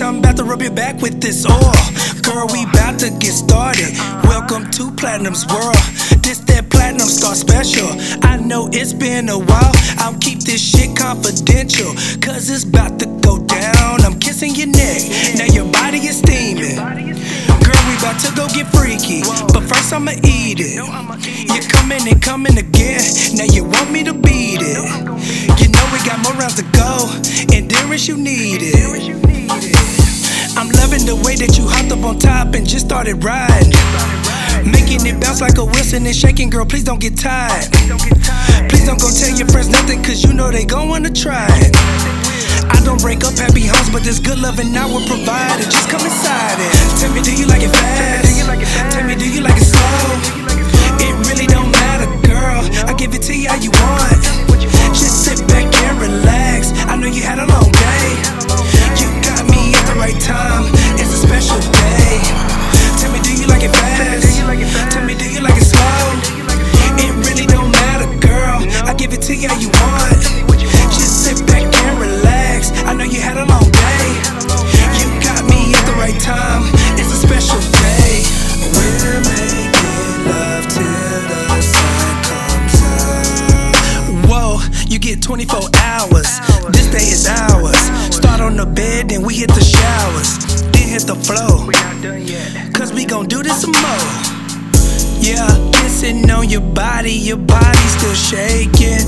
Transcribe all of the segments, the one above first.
I'm about to rub your back with this oil. Girl, we about to get started. Welcome to Platinum's world. This that Platinum Star special. I know it's been a while, I'll keep this shit confidential. Cause it's about to go down. I'm kissing your neck, now your body is steaming. Girl, we to go get freaky, but first I'ma eat it. You're coming and coming again, now you want me to beat it. You know we got more rounds to go, endurance you need it. The way that you hopped up on top and just started riding. Making it bounce like a Wilson and shaking, girl, please don't get tired. Please don't go tell your friends nothing, cause you know they gon' wanna try it. I don't break up happy homes, but this good loving I will provide it. Just come inside it. Tell me, do you like it fast? The bed, then we hit the showers. Then hit the flow. Cause we gon' do this some more. Yeah, kissing on your body, your body still shaking.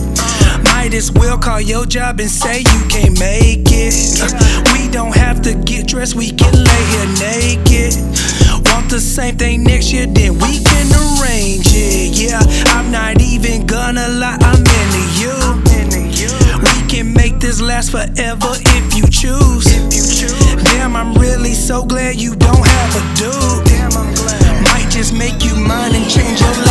Might as well call your job and say you can't make it. Uh, we don't have to get dressed, we can lay here naked. Want the same thing next year, then we can arrange it. Yeah, I'm not even gonna lie, I'm into you. Can make this last forever if you choose. Damn, I'm really so glad you don't have a dude. Might just make you mine and change your last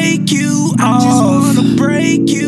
break you off. I just wanna break you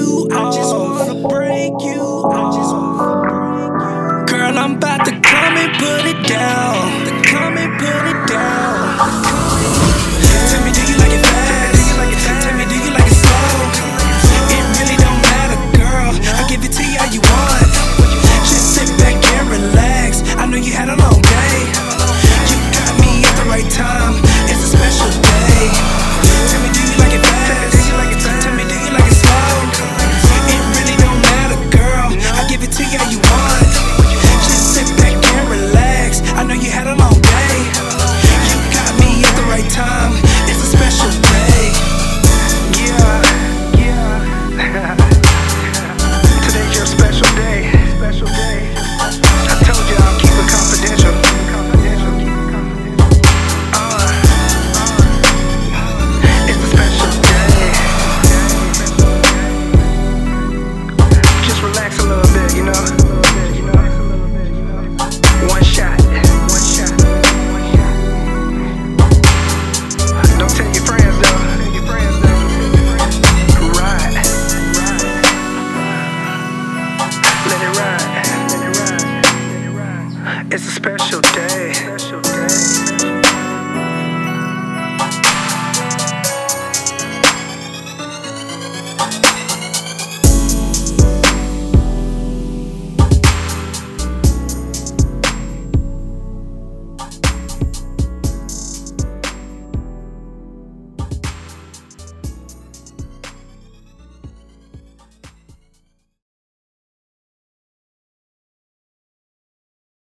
It's a special day.